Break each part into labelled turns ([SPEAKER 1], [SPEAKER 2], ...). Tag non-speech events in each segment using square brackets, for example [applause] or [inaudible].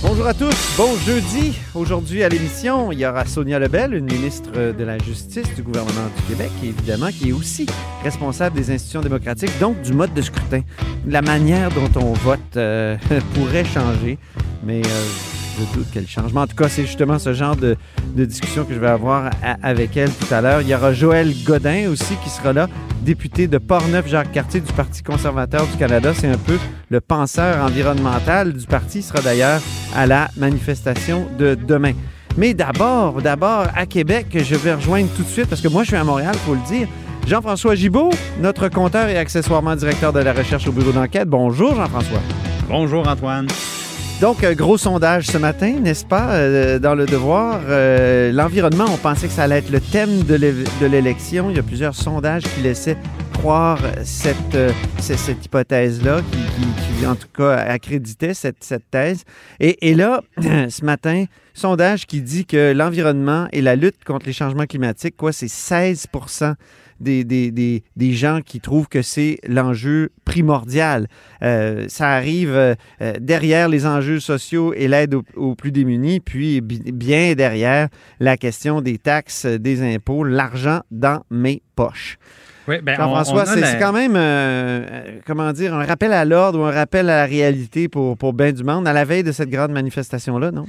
[SPEAKER 1] Bonjour à tous, bon jeudi. Aujourd'hui à l'émission, il y aura Sonia Lebel, une ministre de la Justice du gouvernement du Québec, évidemment, qui est aussi responsable des institutions démocratiques, donc du mode de scrutin. La manière dont on vote euh, [laughs] pourrait changer, mais euh, je doute qu'elle change. En tout cas, c'est justement ce genre de, de, discussion que je vais avoir avec elle tout à l'heure. Il y aura Joël Godin aussi qui sera là, député de Portneuf-Jacques-Cartier du Parti conservateur du Canada. C'est un peu le penseur environnemental du parti. Il sera d'ailleurs à la manifestation de demain. Mais d'abord, d'abord, à Québec, je vais rejoindre tout de suite, parce que moi, je suis à Montréal, il faut le dire. Jean-François Gibault, notre compteur et accessoirement directeur de la recherche au bureau d'enquête. Bonjour, Jean-François.
[SPEAKER 2] Bonjour, Antoine.
[SPEAKER 1] Donc, gros sondage ce matin, n'est-ce pas, euh, dans le devoir? Euh, L'environnement, on pensait que ça allait être le thème de l'élection. Il y a plusieurs sondages qui laissaient croire cette, euh, cette hypothèse-là, qui, qui, qui, en tout cas, accréditait cette, cette thèse. Et, et là, [clears throat] ce matin, sondage qui dit que l'environnement et la lutte contre les changements climatiques, quoi, c'est 16 des, des, des, des, gens qui trouvent que c'est l'enjeu primordial. Euh, ça arrive euh, derrière les enjeux sociaux et l'aide aux, aux, plus démunis, puis bien derrière la question des taxes, des impôts, l'argent dans mes poches.
[SPEAKER 2] Oui, ben
[SPEAKER 1] Jean-François, c'est la... quand même, euh, comment dire, un rappel à l'ordre ou un rappel à la réalité pour, pour bien du monde à la veille de cette grande manifestation-là, non?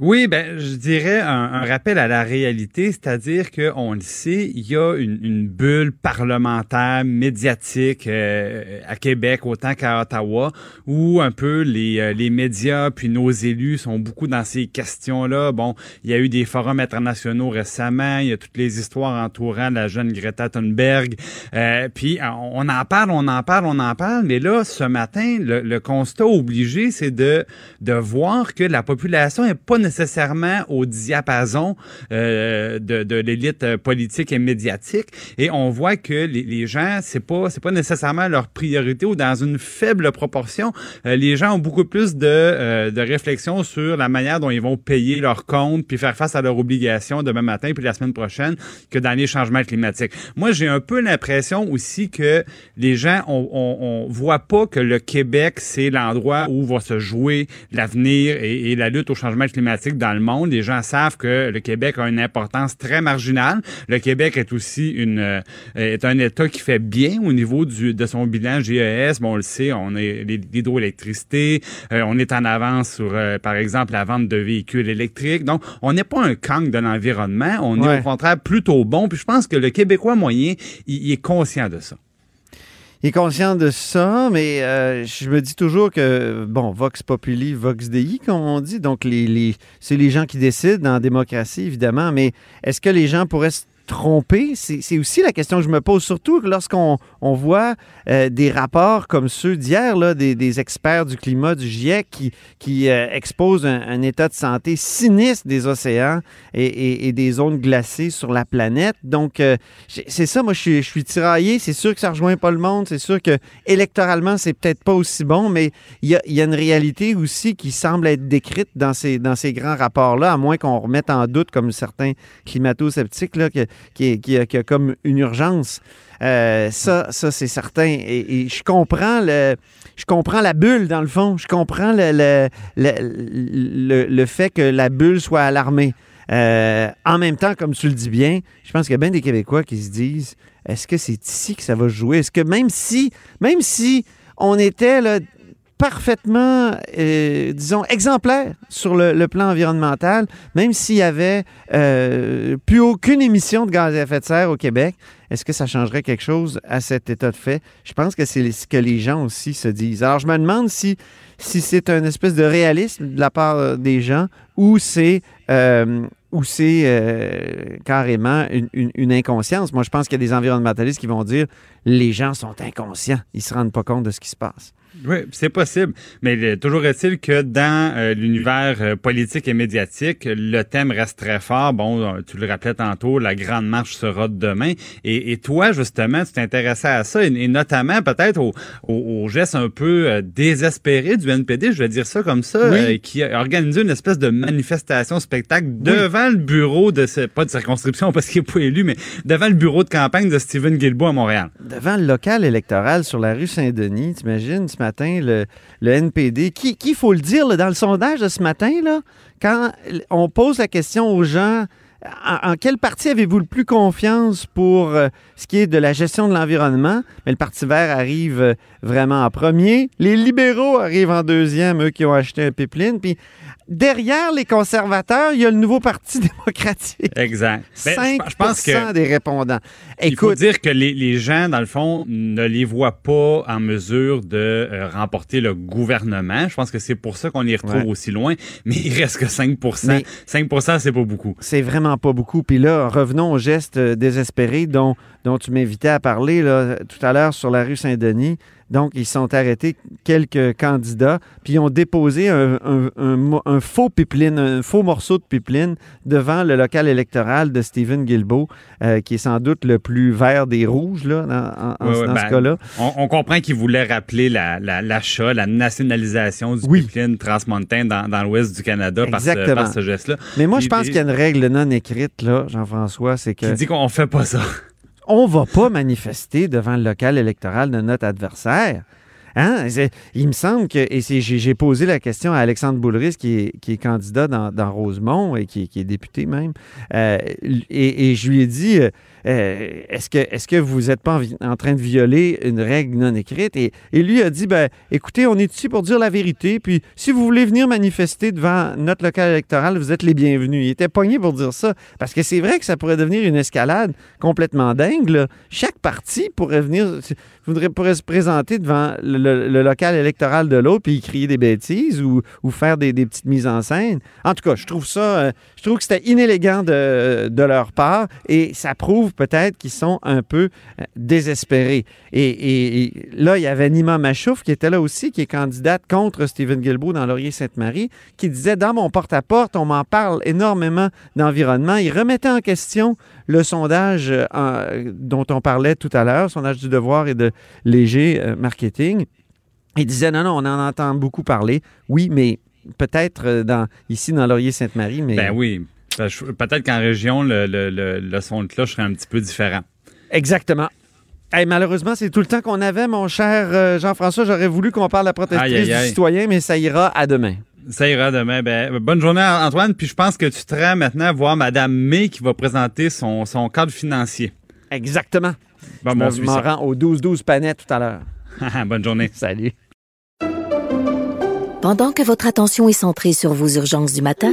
[SPEAKER 2] Oui, ben, je dirais un, un, rappel à la réalité, c'est-à-dire qu'on le sait, il y a une, une bulle parlementaire, médiatique euh, à Québec autant qu'à Ottawa, où un peu les, euh, les médias puis nos élus sont beaucoup dans ces questions-là. Bon, il y a eu des forums internationaux récemment, il y a toutes les histoires entourant la jeune Greta Thunberg, euh, puis on en parle, on en parle, on en parle, mais là, ce matin, le, le constat obligé, c'est de, de voir que la population est pas au diapason euh, de, l'élite politique et médiatique. Et on voit que les, gens, c'est pas c'est pas nécessairement leur priorité ou dans une faible proportion. Euh, les gens ont beaucoup plus de, euh, de réflexion sur la manière dont ils vont payer leurs comptes puis faire face à leurs obligations demain matin puis la semaine prochaine que dans les changements climatiques. Moi, j'ai un peu l'impression aussi que les gens on, on, voit pas que le Québec c'est l'endroit où va se jouer l'avenir et la lutte au changement climatique dans le monde. Les gens savent que le Québec a une importance très marginale. Le Québec est aussi une euh, est un État qui fait bien au niveau du de son bilan GES. Bon, on le sait, on est l'hydroélectricité, euh, on est en avance sur, euh, par exemple, la vente de véhicules électriques. Donc, on n'est pas un kang de l'environnement. On ouais. est au contraire plutôt bon. Puis je pense que le Québécois moyen, il, il est conscient de ça
[SPEAKER 1] il est conscient de ça, mais euh, je me dis toujours que, bon, Vox Populi, Vox Dei, comme on dit, donc c'est les gens qui décident en démocratie, évidemment, mais est-ce que les gens pourraient tromper? C'est aussi la question que je me pose, surtout lorsqu'on on voit euh, des rapports comme ceux d'hier, des, des, experts du climat du GIEC qui, qui euh, exposent un, état de santé sinistre des océans et, des zones glacées sur la planète. Donc, euh, c'est ça, moi, je suis, je suis tiraillé. C'est sûr que ça rejoint pas le monde. C'est sûr que électoralement, c'est peut-être pas aussi bon, mais il y a, une réalité aussi qui semble être décrite dans ces, dans ces grands rapports-là, à moins qu'on remette en doute, comme certains climato-sceptiques, que qui, qui, a comme une urgence. Euh, ça, ça c'est certain. Et, je comprends le, je comprends la bulle dans le fond. Je comprends le, le, le, le fait que la bulle soit alarmée. Euh, en même temps, comme tu le dis bien, je pense qu'il y a bien des Québécois qui se disent est-ce que c'est ici que ça va jouer? Est-ce que même si, même si on était là, parfaitement, euh, disons, exemplaires sur le, plan environnemental, même s'il y avait euh, plus aucune émission de gaz à effet de serre au Québec. Est-ce que ça changerait quelque chose à cet état de fait? Je pense que c'est ce que les gens aussi se disent. Alors, je me demande si, si c'est un espèce de réalisme de la part euh, des gens ou c'est carrément une, une- inconscience. Moi, je pense qu'il y a des environnementalistes qui vont dire les gens sont inconscients, ils se rendent pas compte de ce qui se passe.
[SPEAKER 2] Oui, c'est possible. Mais euh, toujours est-il que dans euh, l'univers euh, politique et médiatique, le thème reste très fort. Bon, tu le rappelais tantôt, la grande marche sera de demain. Et, et toi, justement, tu t'intéressais à ça, et, et notamment peut-être au, au, au geste un peu euh, désespéré du NPD, je vais dire ça comme ça,
[SPEAKER 1] Oui.
[SPEAKER 2] euh, qui a organisé une espèce de manifestation spectacle devant le bureau de, ce- pas de circonscription parce qu'il n'est pas élu, mais devant le bureau de campagne de Stephen Guilbeault à Montréal.
[SPEAKER 1] Devant le local électoral sur la rue Saint-Denis, t'imagines, ce matin, le, NPD, qui, qui, faut le dire, dans le sondage de ce matin, là, quand on pose la question aux gens, en, en quelle partie avez-vous le plus confiance pour euh, ce qui est de la gestion de l'environnement? Mais le Parti vert arrive euh, vraiment en premier. Les libéraux arrivent en deuxième, eux qui ont acheté un pipeline. Puis derrière les conservateurs, il y a le nouveau Parti [laughs] démocratique.
[SPEAKER 2] Exact. Ben,
[SPEAKER 1] 5
[SPEAKER 2] je, pense que
[SPEAKER 1] des répondants.
[SPEAKER 2] Il faut
[SPEAKER 1] Écoute,
[SPEAKER 2] dire que les, les gens, dans le fond, ne les voient pas en mesure de euh, remporter le gouvernement. Je pense que c'est pour ça qu'on les retrouve
[SPEAKER 1] Ouais.
[SPEAKER 2] aussi loin. Mais il reste que 5
[SPEAKER 1] Mais-
[SPEAKER 2] 5 c'est pas beaucoup.
[SPEAKER 1] C'est vraiment pas beaucoup. Puis là, revenons au geste euh, désespéré dont, dont tu m'invitais à parler là, tout à l'heure sur la rue Saint-Denis. Donc, ils sont arrêtés quelques candidats, puis ils ont déposé un, un- un mo- un faux pipeline, un faux morceau de pipeline devant le local électoral de Stephen Guilbeault, euh, qui est sans doute le plus vert des rouges là, dans, en- dans
[SPEAKER 2] ben,
[SPEAKER 1] ce cas-là.
[SPEAKER 2] On, on comprend qu'ils voulaient rappeler la- la- l'achat, la, nationalisation du
[SPEAKER 1] Oui.
[SPEAKER 2] pipeline transmontain dans, dans l'ouest du Canada par ce,
[SPEAKER 1] Exactement.
[SPEAKER 2] par ce geste-là.
[SPEAKER 1] Mais moi, je pense qu'il y a une règle non écrite, là, Jean-François, c'est que...
[SPEAKER 2] Qui dit qu'on fait pas ça.
[SPEAKER 1] On va pas manifester devant le local électoral de notre adversaire. Hein? Il me semble que, et j'ai posé la question à Alexandre Boulris, qui est, candidat dans, Rosemont et qui, est député même, euh, et, et je lui ai dit, euh, est-ce que, est que vous n'êtes pas en, train de violer une règle non écrite? Et, lui a dit, ben, écoutez, on est ici pour dire la vérité, puis si vous voulez venir manifester devant notre local électoral, vous êtes les bienvenus. Il était pogné pour dire ça, parce que c'est vrai que ça pourrait devenir une escalade complètement dingue. Chaque parti pourrait venir, voudrait, pourrait se présenter devant le, local électoral de l'autre puis crier des bêtises ou, faire des, des petites mises en scène. En tout cas, je trouve ça, euh, je trouve que c'était inélégant de, de leur part et ça prouve peut-être qu'ils sont un peu euh, désespérés. Et, là, il y avait Nima Machouf qui était là aussi, qui est candidate contre Stephen Guilbeault dans Laurier-Sainte-Marie, qui disait dans mon porte-à-porte, on m'en parle énormément d'environnement. Il remettait en question le sondage euh, dont on parlait tout à l'heure, sondage du devoir et de léger euh, marketing. Il disait non, non, on en entend beaucoup parler. Oui, mais peut-être dans, ici dans Laurier-Sainte-Marie, mais.
[SPEAKER 2] Ben oui. Peut-être qu'en région, le, le, le, le son de cloche serait un petit peu différent.
[SPEAKER 1] Exactement. Hey, malheureusement, c'est tout le temps qu'on avait, mon cher euh, Jean-François. J'aurais voulu qu'on parle de la protectrice
[SPEAKER 2] Aïe, aïe, aïe.
[SPEAKER 1] du citoyen, mais ça ira à demain.
[SPEAKER 2] Ça ira demain. Ben, bonne journée, Antoine. Puis je pense que tu te rends maintenant voir Madame May qui va présenter son, son cadre financier.
[SPEAKER 1] Exactement.
[SPEAKER 2] Bon,
[SPEAKER 1] Je
[SPEAKER 2] bon,
[SPEAKER 1] m'en rends au 12-12 Panet tout à l'heure. [laughs]
[SPEAKER 2] bonne journée.
[SPEAKER 1] Salut.
[SPEAKER 3] Pendant que votre attention est centrée sur vos urgences du matin,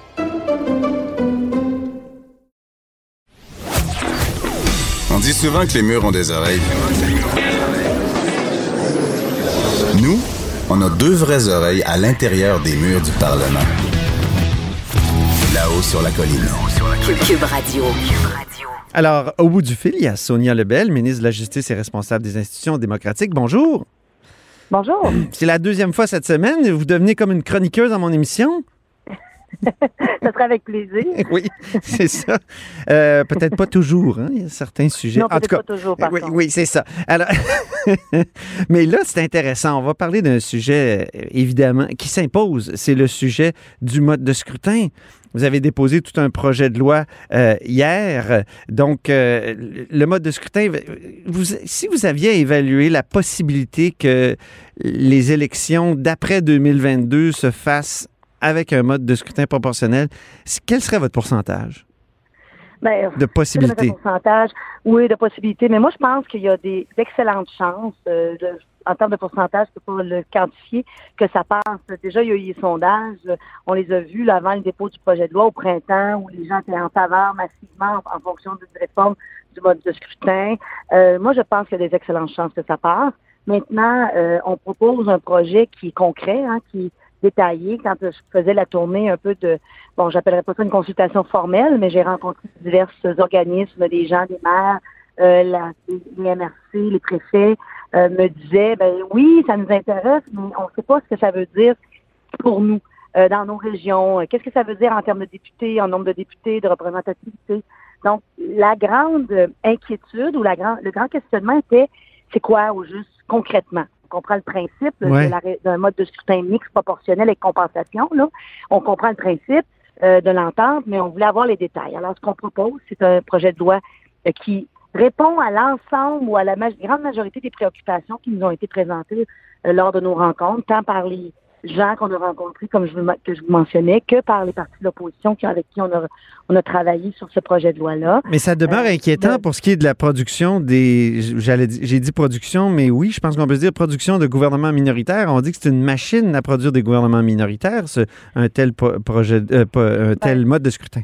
[SPEAKER 4] Dit souvent que les murs ont des oreilles. Nous, on a deux vraies oreilles à l'intérieur des murs du Parlement. Là-haut sur la colline.
[SPEAKER 5] Cube Radio.
[SPEAKER 1] Alors, au bout du fil, il y a Sonia Lebel, ministre de la Justice et responsable des institutions démocratiques. Bonjour.
[SPEAKER 6] Bonjour.
[SPEAKER 1] C'est la deuxième fois cette semaine. Vous devenez comme une chroniqueuse dans mon émission. [laughs]
[SPEAKER 6] ça serait avec plaisir. [laughs]
[SPEAKER 1] oui, c'est ça. Euh, peut-être pas toujours, hein? il y a certains sujets.
[SPEAKER 6] Non,
[SPEAKER 1] en tout cas,
[SPEAKER 6] pas toujours, par
[SPEAKER 1] oui, c'est ça. Alors, [laughs] mais là, c'est intéressant. On va parler d'un sujet, euh, évidemment, qui s'impose. C'est le sujet du mode de scrutin. Vous avez déposé tout un projet de loi euh, hier. Donc, euh, le mode de scrutin, vous, si vous aviez évalué la possibilité que les élections d'après 2022 se fassent avec un mode de scrutin proportionnel, quel serait votre pourcentage?
[SPEAKER 6] Ben,
[SPEAKER 1] de possibilités?
[SPEAKER 6] Pourcentage, oui, de possibilités. Mais moi, je pense qu'il y a des excellentes chances, euh, de- en termes de pourcentage, je peux pas le quantifier, que ça passe. Déjà, il y a eu des sondages, on les a vus là, avant le dépôt du projet de loi au printemps, où les gens étaient en faveur massivement en, en fonction d'une réforme du mode de scrutin. Euh, moi, je pense qu'il y a des excellentes chances que ça passe. Maintenant, euh, on propose un projet qui est concret, hein, qui est détaillé. Quand je faisais la tournée un peu de, bon, j'appellerais pas ça une consultation formelle, mais j'ai rencontré divers organismes, des gens, des maires, euh, la, les les préfets, euh, me disaient, ben oui, ça nous intéresse, mais on ne sait pas ce que ça veut dire pour nous euh, dans nos régions. Qu'est-ce que ça veut dire en termes de députés, en nombre de députés, de représentativité? Donc, la grande inquiétude ou la grand, le grand questionnement était, c'est quoi au juste concrètement? On comprend le principe
[SPEAKER 1] Ouais.
[SPEAKER 6] d'un mode de scrutin mixte proportionnel avec compensation. Là. On comprend le principe euh, de l'entente, mais on voulait avoir les détails. Alors, ce qu'on propose, c'est un projet de loi euh, qui répond à l'ensemble ou à la ma- grande majorité des préoccupations qui nous ont été présentées euh, lors de nos rencontres, tant par les gens qu'on a rencontrés, comme je vous, que je vous mentionnais, que par les partis de l'opposition avec qui on a, on a travaillé sur ce projet de loi-là.
[SPEAKER 1] Mais ça demeure
[SPEAKER 6] Euh,
[SPEAKER 1] inquiétant
[SPEAKER 6] de-
[SPEAKER 1] pour ce qui est de la production des. j'allais J'ai dit production, mais oui, je pense qu'on peut se dire production de gouvernements minoritaires. On dit que c'est une machine à produire des gouvernements minoritaires, ce- un tel pro- projet, euh, un tel mode de scrutin.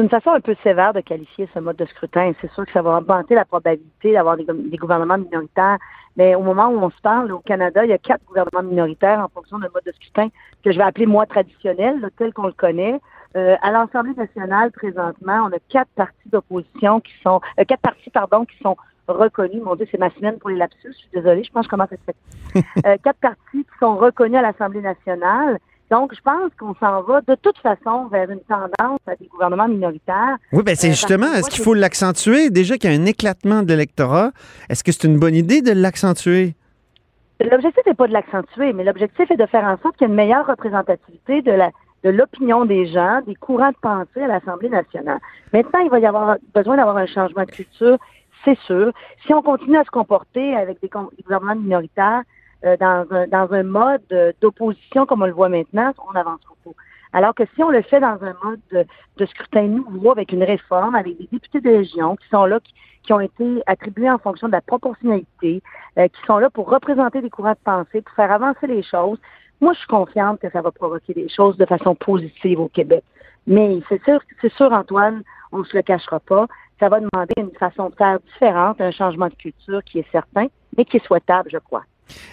[SPEAKER 6] C'est une façon un peu sévère de qualifier ce mode de scrutin. C'est sûr que ça va augmenter la probabilité d'avoir des, des gouvernements minoritaires. Mais au moment où on se parle, au Canada, il y a quatre gouvernements minoritaires en fonction d'un mode de scrutin que je vais appeler moi traditionnel, là, tel qu'on le connaît. Euh, à l'Assemblée nationale, présentement, on a quatre partis d'opposition qui sont, euh, quatre partis, pardon, qui sont reconnus. Mon Dieu, c'est ma semaine pour les lapsus. Je suis désolée, je pense que je commence à être fatiguée. [laughs] euh, quatre partis qui sont reconnus à l'Assemblée nationale. Donc, je pense qu'on s'en va de toute façon vers une tendance à des gouvernements minoritaires.
[SPEAKER 1] Oui, bien, c'est
[SPEAKER 6] Euh,
[SPEAKER 1] justement, est-ce qu'il faut l'accentuer? Déjà qu'il y a un éclatement de l'électorat, est-ce que c'est une bonne idée de l'accentuer?
[SPEAKER 6] L'objectif n'est pas de l'accentuer, mais l'objectif est de faire en sorte qu'il y ait une meilleure représentativité de la de l'opinion des gens, des courants de pensée à l'Assemblée nationale. Maintenant, il va y avoir besoin d'avoir un changement de culture, c'est sûr. Si on continue à se comporter avec des gouvernements minoritaires euh, dans, un, dans un mode euh, d'opposition comme on le voit maintenant, on n'avancera pas. Alors que si on le fait dans un mode de, de scrutin nouveau, avec une réforme, avec des députés de région qui sont là, qui, qui ont été attribués en fonction de la proportionnalité, euh, qui sont là pour représenter des courants de pensée, pour faire avancer les choses. Moi, je suis confiante que ça va provoquer des choses de façon positive au Québec. Mais c'est sûr, c'est sûr, Antoine, on ne se le cachera pas. Ça va demander une façon de faire différente, un changement de culture qui est certain, mais qui est souhaitable, je crois.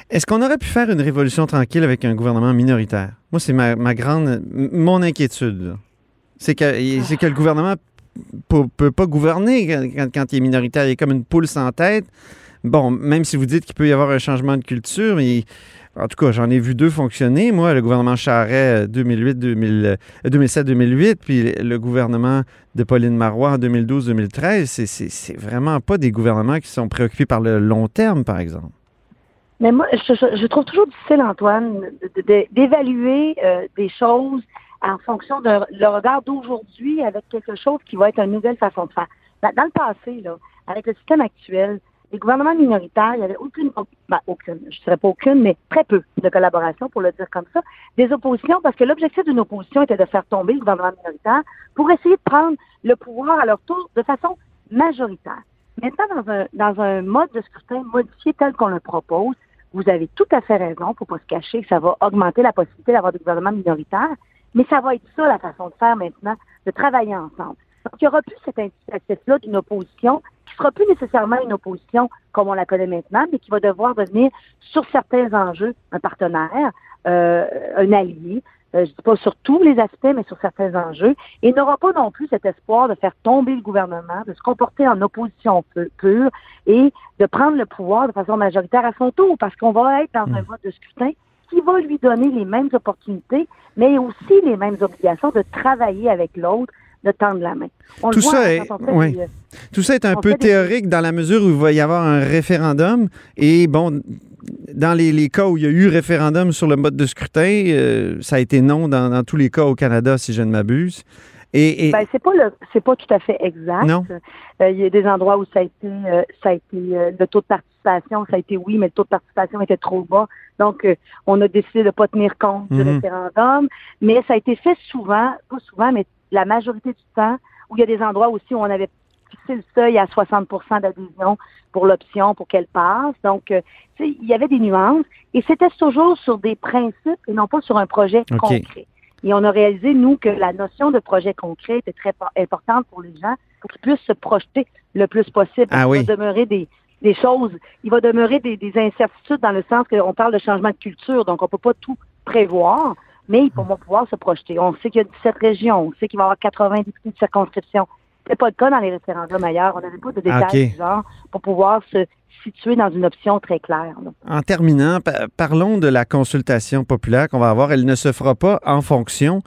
[SPEAKER 1] Est-ce qu'on aurait pu faire une révolution tranquille avec un gouvernement minoritaire? Moi, c'est ma, grande. mon inquiétude. C'est que, le gouvernement ne peut pas gouverner quand, il est minoritaire. Il est comme une poule sans tête. Bon, même si vous dites qu'il peut y avoir un changement de culture, mais en tout cas, j'en ai vu deux fonctionner. Moi, le gouvernement Charret euh, 2008, 2000, euh, 2007-2008, puis le gouvernement de Pauline Marois en 2012-2013, c'est- c'est c'est vraiment pas des gouvernements qui sont préoccupés par le long terme, par exemple.
[SPEAKER 6] Mais moi, je, je- trouve toujours difficile, Antoine, de- de- d'évaluer euh, des choses en fonction de le regard d'aujourd'hui avec quelque chose qui va être une nouvelle façon de faire. Dans, dans le passé, là, avec le système actuel, les gouvernements minoritaires, il n'y avait aucune, ben, aucune, je ne dirais pas aucune, mais très peu de collaboration, pour le dire comme ça, des oppositions, parce que l'objectif d'une opposition était de faire tomber le gouvernement minoritaire pour essayer de prendre le pouvoir à leur tour de façon majoritaire. Maintenant, dans un, dans un mode de scrutin modifié tel qu'on le propose, vous avez tout à fait raison, pour pas se cacher que ça va augmenter la possibilité d'avoir des gouvernements minoritaires, mais ça va être ça la façon de faire maintenant, de travailler ensemble. Donc, il n'y aura plus cet incitatif-là d'une opposition qui sera plus nécessairement une opposition comme on la connaît maintenant, mais qui va devoir devenir, sur certains enjeux, un partenaire, euh, un allié. Euh, je dis pas sur tous les aspects, mais sur certains enjeux. Et n'aura pas non plus cet espoir de faire tomber le gouvernement, de se comporter en opposition pu- pure et de prendre le pouvoir de façon majoritaire à son tour, parce qu'on va être dans un mode de scrutin qui va lui donner les mêmes opportunités, mais aussi les mêmes obligations de travailler avec l'autre, de tendre la main.
[SPEAKER 1] On Tout le voit ça est, oui. Tout ça est un peu théorique dans la mesure où il va y avoir un référendum et bon, dans les, cas où il y a eu référendum sur le mode de scrutin, euh, ça a été non dans, tous les cas au Canada, si je ne m'abuse.
[SPEAKER 6] Et, Ben, c'est pas c'est pas tout à fait exact.
[SPEAKER 1] Non.
[SPEAKER 6] Euh, il y a des endroits où ça a été, euh, ça a été le taux de participation, ça a été oui, mais le taux de participation était trop bas. Donc, on a décidé de ne pas tenir compte du mhm. référendum. Mais ça a été fait souvent, pas souvent, mais la majorité du temps, où il y a des endroits aussi où on avait fixé le seuil à 60 d'adhésion pour l'option pour qu'elle passe. Donc, euh, il y avait des nuances et c'était toujours sur des principes et non pas sur un projet concret. Et on a réalisé, nous, que la notion de projet concret était très importante pour les gens pour qu'ils puissent se projeter le plus possible.
[SPEAKER 1] Ah
[SPEAKER 6] il va demeurer des, des choses, il va demeurer des, des incertitudes dans le sens qu'on parle de changement de culture, donc on peut pas tout prévoir mais ils vont pouvoir se projeter. On sait qu'il y a 17 régions, on sait qu'il va y avoir 80 députés de circonscription. C'est pas le cas dans les référendums ailleurs. On n'avait pas de détails du genre pour pouvoir se situer dans une option très claire.
[SPEAKER 1] En terminant, parlons de la consultation populaire qu'on va avoir. Elle ne se fera pas en fonction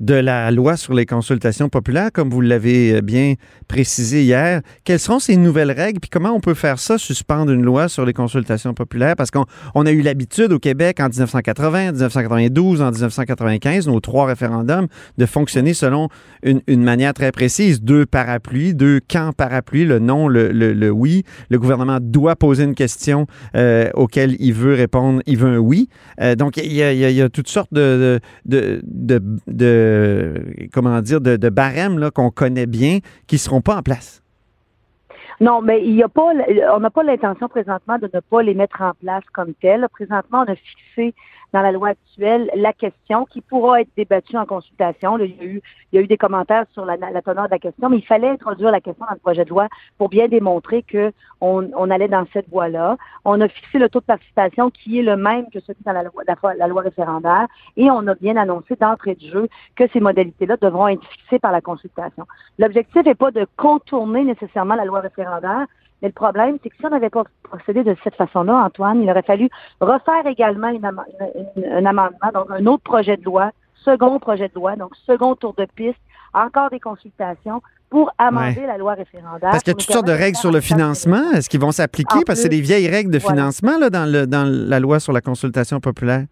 [SPEAKER 1] de la loi sur les consultations populaires, comme vous l'avez euh, bien précisé hier. Quelles seront ces nouvelles règles, puis comment on peut faire ça, suspendre une loi sur les consultations populaires? Parce qu'on a eu l'habitude au Québec en 1980, en 1992, en 1995, nos trois référendums, de fonctionner selon une, manière très précise. Deux parapluies, deux camps parapluies, le non, le, le, oui. Le gouvernement doit poser une question euh, auquel il veut répondre, il veut un oui. Euh, donc, il y, a, toutes sortes de, de comment dire, de, barèmes qu'on connaît bien qui ne seront pas en place.
[SPEAKER 6] Non, mais il y a pas, on n'a pas l'intention présentement de ne pas les mettre en place comme tel. Présentement, on a fixé dans la loi actuelle la question qui pourra être débattue en consultation. il, y a eu, des commentaires sur la, teneur de la question, mais il fallait introduire la question dans le projet de loi pour bien démontrer que on, allait dans cette voie-là. On a fixé le taux de participation qui est le même que celui dans la loi, la, loi référendaire et on a bien annoncé d'entrée de jeu que ces modalités-là devront être fixées par la consultation. L'objectif n'est pas de contourner nécessairement la loi référendaire, mais le problème, c'est que si on n'avait pas procédé de cette façon-là, Antoine, il aurait fallu refaire également un amendement, donc un autre projet de loi, second projet de loi, donc second tour de piste, encore des consultations pour amender la loi référendaire.
[SPEAKER 1] Parce qu'il y a toutes sortes de règles sur le financement. Est-ce qu'ils vont s'appliquer? Parce que c'est des vieilles règles de financement là, dans, le, dans la loi sur la consultation populaire.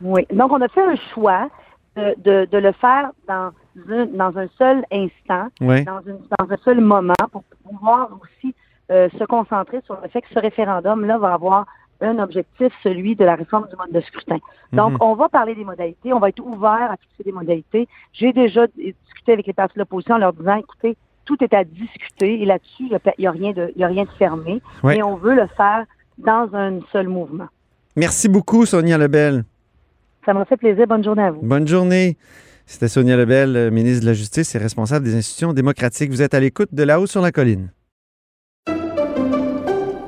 [SPEAKER 6] Oui. Donc, on a fait un choix de, de, le faire dans un, dans un seul instant, dans, une, dans un seul moment, pour pouvoir aussi euh, se concentrer sur le fait que ce référendum-là va avoir un objectif, celui de la réforme du mode de scrutin. Donc, mhm. on va parler des modalités, on va être ouvert à fixer des modalités. J'ai déjà discuté avec les partis de l'opposition en leur disant, écoutez, tout est à discuter et là-dessus, il n'y a, rien de, a rien de fermé, mais on veut le faire dans un seul mouvement.
[SPEAKER 1] Merci beaucoup, Sonia Lebel.
[SPEAKER 6] Ça m'a fait plaisir. Bonne journée à vous.
[SPEAKER 1] Bonne journée. C'était Sonia Lebel, euh, ministre de la Justice et responsable des institutions démocratiques. Vous êtes à l'écoute de là-haut sur la colline.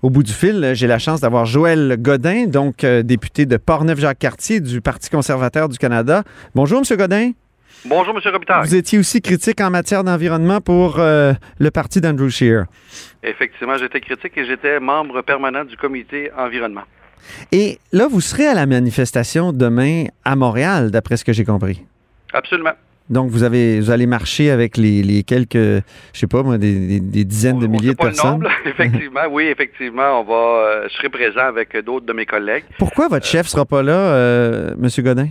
[SPEAKER 1] Au bout du fil, j'ai la chance d'avoir Joël Godin, donc euh, député de Portneuf-Jacques-Cartier du Parti conservateur du Canada. Bonjour, M. Godin.
[SPEAKER 7] Bonjour, M. Robitaille.
[SPEAKER 1] Vous étiez aussi critique en matière d'environnement pour euh, le parti d'Andrew Scheer.
[SPEAKER 7] Effectivement, j'étais critique et j'étais membre permanent du comité environnement.
[SPEAKER 1] Et là, vous serez à la manifestation demain à Montréal, d'après ce que j'ai compris.
[SPEAKER 7] Absolument.
[SPEAKER 1] Donc, vous, avez, vous allez marcher avec les, quelques, je sais pas moi, des, dizaines de milliers de personnes. [laughs]
[SPEAKER 7] effectivement, oui, effectivement, on va, euh, je serai présent avec d'autres de mes collègues.
[SPEAKER 1] Pourquoi votre chef sera pas là, euh, M. Godin?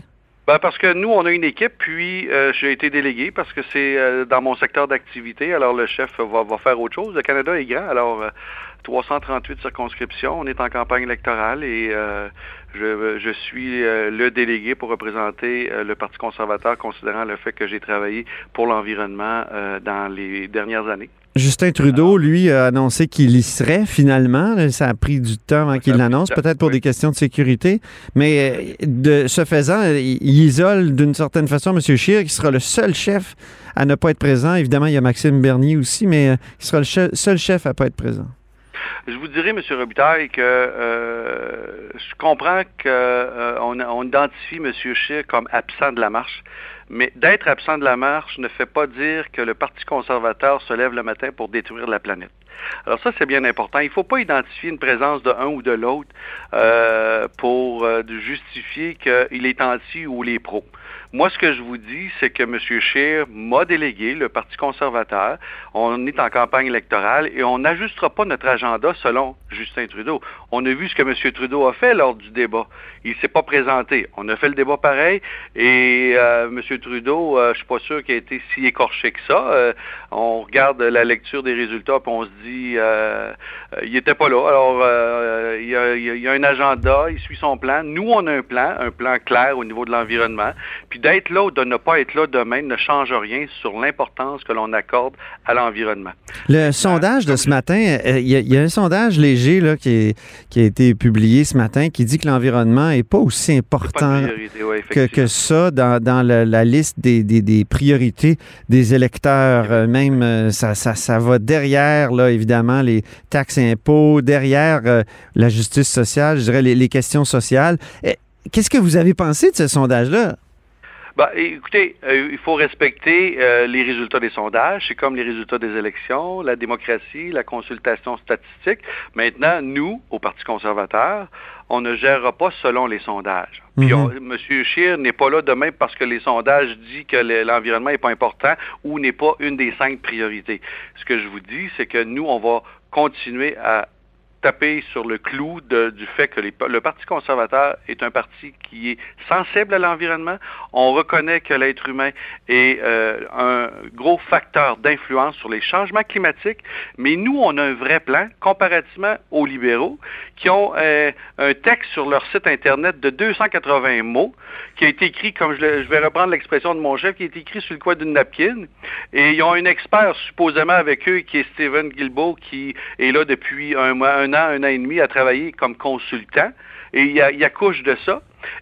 [SPEAKER 7] Ben parce que nous, on a une équipe, puis euh, j'ai été délégué parce que c'est dans mon secteur d'activité. Alors le chef va, va, faire autre chose. Le Canada est grand, alors 338 circonscriptions. On est en campagne électorale et je, suis euh, le délégué pour représenter euh, le Parti conservateur, considérant le fait que j'ai travaillé pour l'environnement euh, dans les dernières années.
[SPEAKER 1] Justin Trudeau, lui, a annoncé qu'il y serait finalement. Ça a pris du temps avant qu'il l'annonce, peut-être pour des questions de sécurité. Mais de ce faisant, il isole d'une certaine façon M. Scheer, qui sera le seul chef à ne pas être présent. Évidemment, il y a Maxime Bernier aussi, mais il sera le seul chef à ne pas être présent.
[SPEAKER 7] Je vous dirais, M. Robitaille, que euh, je comprends qu'on on identifie M. Scheer comme absent de la marche, mais d'être absent de la marche ne fait pas dire que le Parti conservateur se lève le matin pour détruire la planète. Alors ça, c'est bien important. Il ne faut pas identifier une présence de un ou de l'autre euh, pour euh, justifier qu'il est anti ou les pros. Moi, ce que je vous dis, c'est que M. Scheer m'a délégué, le Parti conservateur. On est en campagne électorale et on n'ajustera pas notre agenda selon Justin Trudeau. On a vu ce que M. Trudeau a fait lors du débat. Il s'est pas présenté. On a fait le débat pareil et euh, M. Trudeau, euh, je suis pas sûr qu'il a été si écorché que ça. Euh, on regarde la lecture des résultats puis on se dit, euh, il était pas là. Alors, il, y a, a un agenda, il suit son plan. Nous, on a un plan, un plan clair au niveau de l'environnement. Puis d'être là ou de ne pas être là demain ne change rien sur l'importance que l'on accorde à l'environnement.
[SPEAKER 1] Le sondage de ce matin, euh, il y, a- il y a un sondage léger là, qui, est- qui a été publié ce matin qui dit que l'environnement n'est pas aussi important
[SPEAKER 7] de priorité, ouais,
[SPEAKER 1] que, ça dans, dans la, la liste des, des- des priorités des électeurs. Euh, même, euh, ça, ça, ça va derrière, là, évidemment, les taxes et impôts, derrière euh, la justice sociale, je dirais les, les questions sociales. Qu'est-ce que vous avez pensé de ce sondage-là?
[SPEAKER 7] Bah, écoutez, euh, il faut respecter euh, les résultats des sondages. C'est comme les résultats des élections, la démocratie, la consultation statistique. Maintenant, nous, au Parti conservateur, on ne gérera pas selon les sondages. Puis,
[SPEAKER 1] Mhm.
[SPEAKER 7] on- M. Scheer n'est pas là demain parce que les sondages disent que le- l'environnement n'est pas important ou n'est pas une des cinq priorités. Ce que je vous dis, c'est que nous, on va continuer à sur le clou du fait que le Parti conservateur est un parti qui est sensible à l'environnement. On reconnaît que l'être humain est euh, un gros facteur d'influence sur les changements climatiques, mais nous, on a un vrai plan comparativement aux libéraux qui ont euh, un texte sur leur site Internet de 280 mots qui a été écrit, comme je vais reprendre l'expression de mon chef, qui a été écrit sur le coin d'une napkin. Et ils ont un expert supposément avec eux qui est Stephen Guilbeault qui est là depuis un mois, un an, un an et demi à travailler comme consultant. Et il, a- il accouche de ça.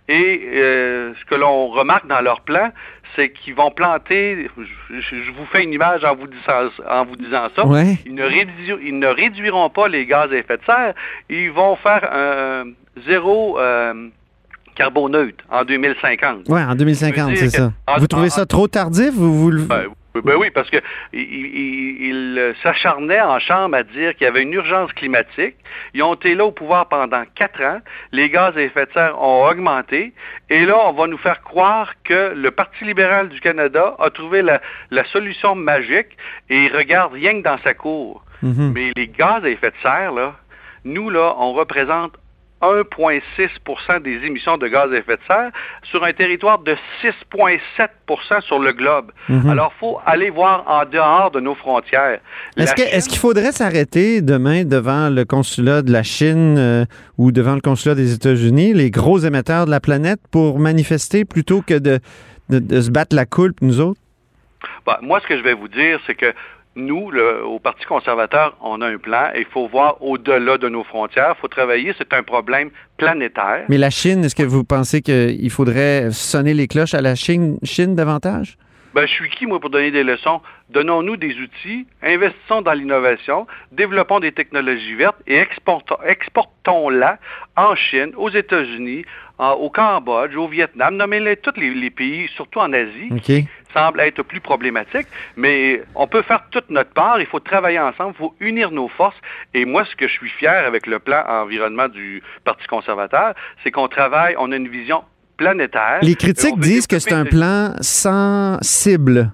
[SPEAKER 7] Et euh, ce que l'on remarque dans leur plan, c'est qu'ils vont planter, je, vous fais une image en vous disant, en vous disant ça,
[SPEAKER 1] Ouais.
[SPEAKER 7] ils, ne réduiront, ils ne réduiront pas les gaz à effet de serre, ils vont faire un zéro euh, carboneutre en 2050.
[SPEAKER 1] Oui, en 2050,
[SPEAKER 7] Je veux
[SPEAKER 1] c'est ça.
[SPEAKER 7] en-
[SPEAKER 1] Vous trouvez
[SPEAKER 7] en-
[SPEAKER 1] ça trop tardif? Vous, vous le-
[SPEAKER 7] Ben, ben oui, parce que il, il- il, s'acharnait en chambre à dire qu'il y avait une urgence climatique. Ils ont été là au pouvoir pendant quatre ans. Les gaz à effet de serre ont augmenté. Et là, on va nous faire croire que le Parti libéral du Canada a trouvé la, la solution magique et il regarde rien que dans sa cour.
[SPEAKER 1] Mhm.
[SPEAKER 7] Mais les gaz à effet de serre, là, nous, là, on représente 1,6 des émissions de gaz à effet de serre sur un territoire de 6,7 sur le globe.
[SPEAKER 1] Mhm.
[SPEAKER 7] Alors, il faut aller voir en dehors de nos frontières.
[SPEAKER 1] Est-ce
[SPEAKER 7] Chine-
[SPEAKER 1] qu'il faudrait s'arrêter demain devant le consulat de la Chine euh, ou devant le consulat des États-Unis, les gros émetteurs de la planète, pour manifester plutôt que de, de- de se battre la coulpe, nous autres?
[SPEAKER 7] Bah, moi, ce que je vais vous dire, c'est que nous, le- au Parti conservateur, on a un plan et il faut voir au-delà de nos frontières. Il faut travailler. C'est un problème planétaire.
[SPEAKER 1] Mais la Chine, est-ce que vous pensez qu'il faudrait sonner les cloches à la Chine, Chine davantage?
[SPEAKER 7] Ben, je suis qui, moi, pour donner des leçons? Donnons-nous des outils, investissons dans l'innovation, développons des technologies vertes et exportons- exportons-la en Chine, aux États-Unis, au Cambodge, au Vietnam, nommez-les tous les, les pays, surtout en Asie. Qui semblent être plus problématiques. Mais on peut faire toute notre part, il faut travailler ensemble, il faut unir nos forces. Et moi, ce que je suis fier avec le plan environnement du Parti conservateur, c'est qu'on travaille, on a une vision planétaire.
[SPEAKER 1] Les critiques disent que c'est un plan sans cible,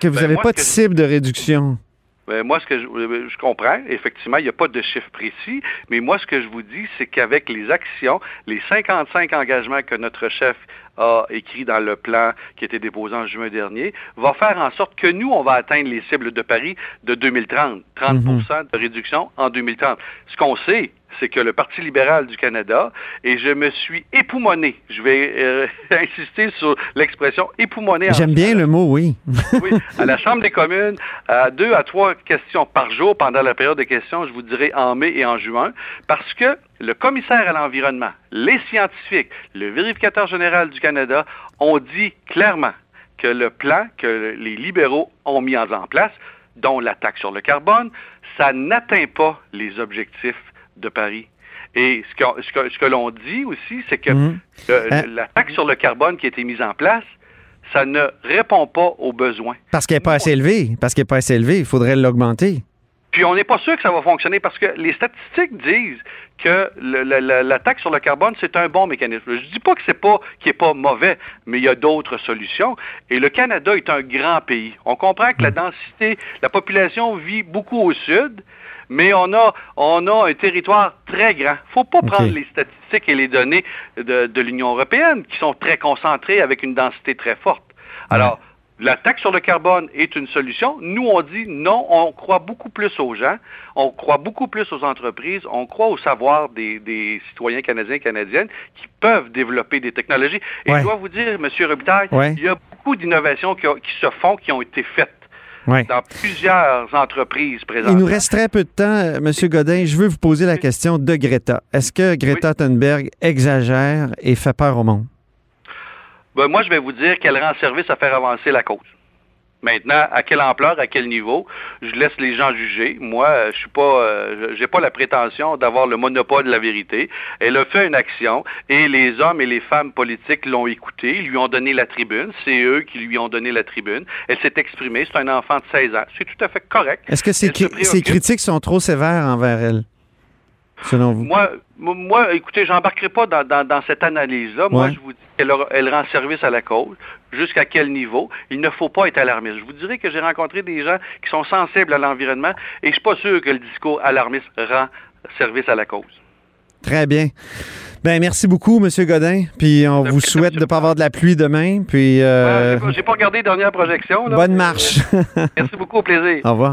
[SPEAKER 1] que vous
[SPEAKER 7] Ben,
[SPEAKER 1] n'avez
[SPEAKER 7] moi,
[SPEAKER 1] pas de cible de réduction.
[SPEAKER 7] Ben, moi, ce que je, euh, je comprends, effectivement, il n'y a pas de chiffre précis, mais moi, ce que je vous dis, c'est qu'avec les actions, les 55 engagements que notre chef a écrits dans le plan qui a été déposé en juin dernier, va faire en sorte que nous, on va atteindre les cibles de Paris de 2030, 30
[SPEAKER 1] Mhm.
[SPEAKER 7] de réduction en 2030. Ce qu'on sait, c'est que le Parti libéral du Canada, et je me suis époumoné, je vais euh, [laughs] insister sur l'expression époumoné.
[SPEAKER 1] J'aime bien le mot, oui. [laughs]
[SPEAKER 7] oui, à la Chambre des communes, à deux à trois questions par jour pendant la période de questions, je vous dirais en mai et en juin, parce que le commissaire à l'environnement, les scientifiques, le vérificateur général du Canada ont dit clairement que le plan que les libéraux ont mis en place, dont la taxe sur le carbone, ça n'atteint pas les objectifs de Paris. Et ce que, ce que, ce que l'on dit aussi, c'est que
[SPEAKER 1] Mhm.
[SPEAKER 7] le-
[SPEAKER 1] Hein?
[SPEAKER 7] la taxe sur le carbone qui a été mise en place, ça ne répond pas aux besoins.
[SPEAKER 1] Parce qu'elle n'est pas assez élevée. Parce qu'elle n'est pas assez élevée. Il faudrait l'augmenter.
[SPEAKER 7] Puis on n'est pas sûr que ça va fonctionner parce que les statistiques disent que le- la, la- la taxe sur le carbone, c'est un bon mécanisme. Je dis pas que c'est pas qu'il est pas mauvais, mais il y a d'autres solutions. Et le Canada est un grand pays. On comprend que la densité, la population vit beaucoup au sud, mais on a on a un territoire très grand. Faut pas prendre les statistiques et les données de, de l'Union européenne qui sont très concentrées avec une densité très forte. Alors la taxe sur le carbone est une solution. Nous, on dit non, on croit beaucoup plus aux gens, on croit beaucoup plus aux entreprises, on croit au savoir des, des citoyens canadiens et canadiennes qui peuvent développer des technologies. Et
[SPEAKER 1] Ouais.
[SPEAKER 7] je dois vous dire, M. Robitaille,
[SPEAKER 1] Ouais.
[SPEAKER 7] il y a beaucoup d'innovations qui, qui se font, qui ont été faites
[SPEAKER 1] Ouais.
[SPEAKER 7] dans plusieurs entreprises
[SPEAKER 1] Il
[SPEAKER 7] présentement.
[SPEAKER 1] nous reste très peu de temps, euh, Monsieur Godin. Je veux vous poser la question de Greta. Est-ce que Greta Thunberg exagère et fait peur au monde?
[SPEAKER 7] Ben, moi, je vais vous dire qu'elle rend service à faire avancer la cause. Maintenant, à quelle ampleur, à quel niveau, je laisse les gens juger. Moi, euh, je suis pas, euh, j'ai pas la prétention d'avoir le monopole de la vérité. Elle a fait une action et les hommes et les femmes politiques l'ont écoutée, lui ont donné la tribune. C'est eux qui lui ont donné la tribune. Elle s'est exprimée. C'est un enfant de 16 ans. C'est tout à fait correct.
[SPEAKER 1] Est-ce que ces,
[SPEAKER 7] Elle se
[SPEAKER 1] cri- ces
[SPEAKER 7] préoccupe.
[SPEAKER 1] critiques sont trop sévères envers elle, selon vous?
[SPEAKER 7] Moi, mo- moi, écoutez, j'embarquerai pas dans, dans, dans cette analyse-là. Moi, je vous dis qu'elle elle rend service à la cause. Jusqu'à quel niveau? Il ne faut pas être alarmiste. Je vous dirais que j'ai rencontré des gens qui sont sensibles à l'environnement et je suis pas sûr que le discours alarmiste rend service à la cause.
[SPEAKER 1] Très bien. Ben merci beaucoup, Monsieur Godin. Puis on vous souhaite de ne pas avoir de la pluie demain. Puis euh,
[SPEAKER 7] j'ai pas- regardé les dernières projections. là,
[SPEAKER 1] bonne marche.
[SPEAKER 7] euh, merci beaucoup, au plaisir. [laughs]
[SPEAKER 1] Au revoir.